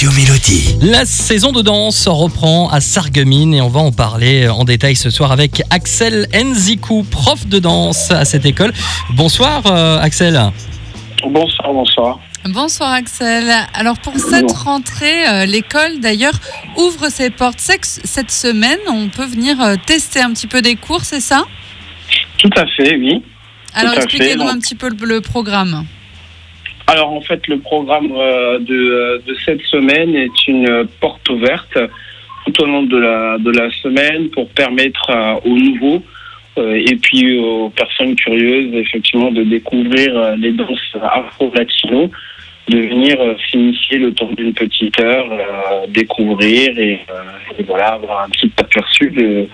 Radio Mélodie. La saison de danse reprend à Sarreguemines et on va en parler en détail ce soir avec Axel Enzikou, prof de danse à cette école. Bonsoir euh, Axel. Bonsoir, bonsoir. Bonsoir Axel. Alors pour cette rentrée, euh, l'école d'ailleurs ouvre ses portes. Cette semaine, on peut venir euh, tester un petit peu des cours, c'est ça? Tout à fait, oui. Alors expliquez-nous un petit peu le, le programme. Alors en fait, le programme euh, de, cette semaine est une porte ouverte tout au long de la, de la semaine pour permettre euh, aux nouveaux euh, et puis aux personnes curieuses effectivement de découvrir les danses afro-latino, de venir s'initier le temps d'une petite heure, découvrir et, voilà avoir un petit aperçu de,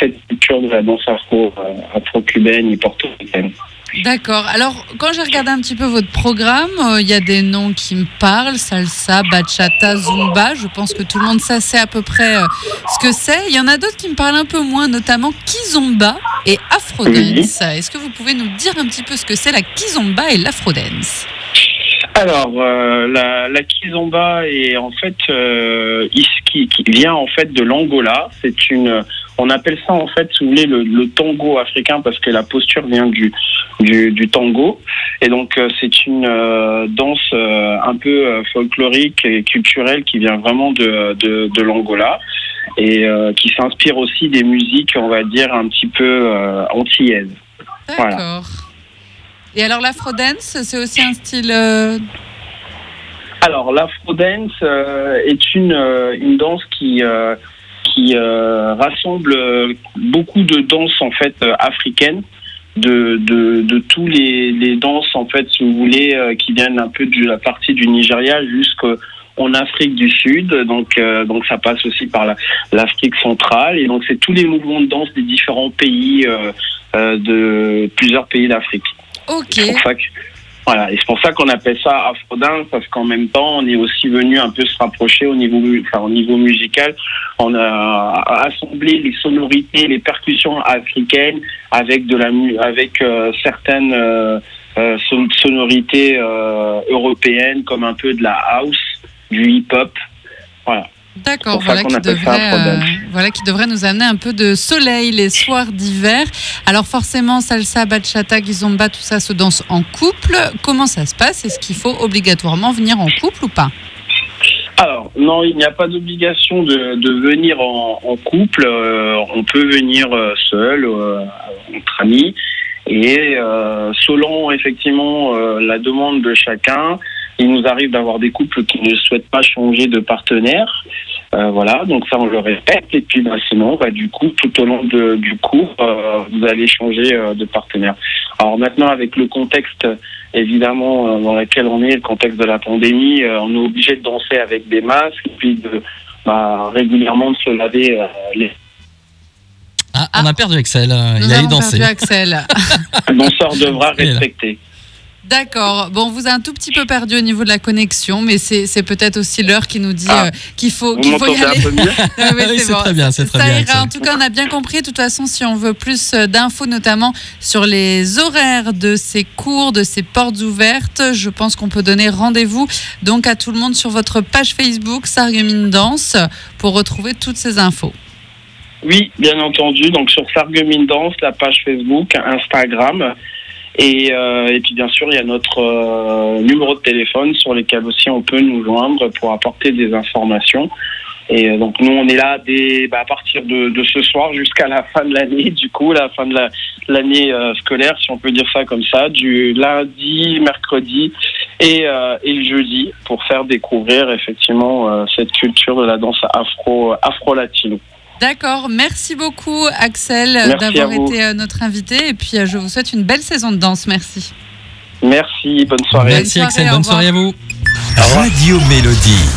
cette culture de la danse afro, afro-cubaine et portoricaine. D'accord. Alors quand j'ai regardé un petit peu votre programme, euh, il y a des noms qui me parlent salsa, bachata, zumba. Je pense que tout le monde sait à peu près euh, ce que c'est. Il y en a d'autres qui me parlent un peu moins, notamment kizomba et afrodance. Est-ce que vous pouvez nous dire un petit peu ce que c'est la kizomba et l'afrodance? Alors, euh, la, la kizomba est en fait euh, qui vient en fait de l'Angola. C'est une, on appelle ça en fait, si vous voulez, le, le tango africain parce que la posture vient du du, du tango. Et donc euh, c'est une euh, danse euh, un peu folklorique et culturelle qui vient vraiment de de, de l'Angola et qui s'inspire aussi des musiques, on va dire un petit peu antillaises. D'accord. Voilà. Et alors l'afrodance, c'est aussi un style. Alors, l'afro-dance euh, est une, euh, une danse qui, euh, qui rassemble beaucoup de danses en fait africaines, de, de, de tous les, les danses en fait, si vous voulez, euh, qui viennent un peu de la partie du Nigeria jusqu'en Afrique du Sud. Donc, euh, donc ça passe aussi par la- l'Afrique centrale. Et donc, c'est tous les mouvements de danse des différents pays, euh, de plusieurs pays d'Afrique. Ok. Voilà, et c'est pour ça qu'on appelle ça Afrodance parce qu'en même temps, on est aussi venu un peu se rapprocher au niveau, enfin, au niveau musical. On a assemblé les sonorités, les percussions africaines avec de la, avec euh, certaines euh, euh, son- sonorités européennes comme un peu de la house, du hip-hop. D'accord, voilà qui, devrait, euh, voilà qui devrait nous amener un peu de soleil les soirs d'hiver. Alors forcément, salsa, bachata, kizomba, tout ça se danse en couple. Comment ça se passe? Est-ce qu'il faut obligatoirement venir en couple ou pas? Alors, non, il n'y a pas d'obligation de, de venir en, en couple. Euh, on peut venir euh, seul, euh, entre amis. Et euh, selon effectivement euh, la demande de chacun, il nous arrive d'avoir des couples qui ne souhaitent pas changer de partenaire. Euh, voilà, donc ça on le répète. Et puis bah, sinon, bah, du coup, tout au long de- du cours, euh, vous allez changer euh, de partenaire. Alors maintenant, avec le contexte évidemment euh, dans lequel on est, le contexte de la pandémie, euh, on est obligé de danser avec des masques et puis de bah, régulièrement de se laver euh, les Ah, on a perdu Axel, Nous il avons danser. perdu Axel. le danseur devra respecter. D'accord. Bon, on vous a un tout petit peu perdu au niveau de la connexion, mais c'est peut-être aussi l'heure qui nous dit Ah. euh, qu'il faut, qu'il faut y aller. un peu mieux oui, Oui, c'est bon. très bien, c'est très Ça bien, ira. En tout cas, on a bien compris. De toute façon, si on veut plus euh, d'infos, notamment sur les horaires de ces cours, de ces portes ouvertes, je pense qu'on peut donner rendez-vous donc à tout le monde sur votre page Facebook Sargumine Danse pour retrouver toutes ces infos. Oui, bien entendu. Donc sur Sargumine Danse, la page Facebook, Instagram. Et, euh, et puis bien sûr, il y a notre euh, numéro de téléphone sur lesquels aussi on peut nous joindre pour apporter des informations. Et euh, donc nous, on est là dès, bah, à partir de, de ce soir jusqu'à la fin de l'année, du coup, la fin de la- l'année euh, scolaire, si on peut dire ça comme ça, du lundi, mercredi et, euh, et jeudi, pour faire découvrir effectivement euh, cette culture de la danse afro afro-latino. D'accord. Merci beaucoup, Axel, d'avoir été euh, notre invité. Et puis, euh, je vous souhaite une belle saison de danse. Merci. Merci, bonne soirée. Merci Bonne Axel, bonne soirée à vous. Radio Mélodie.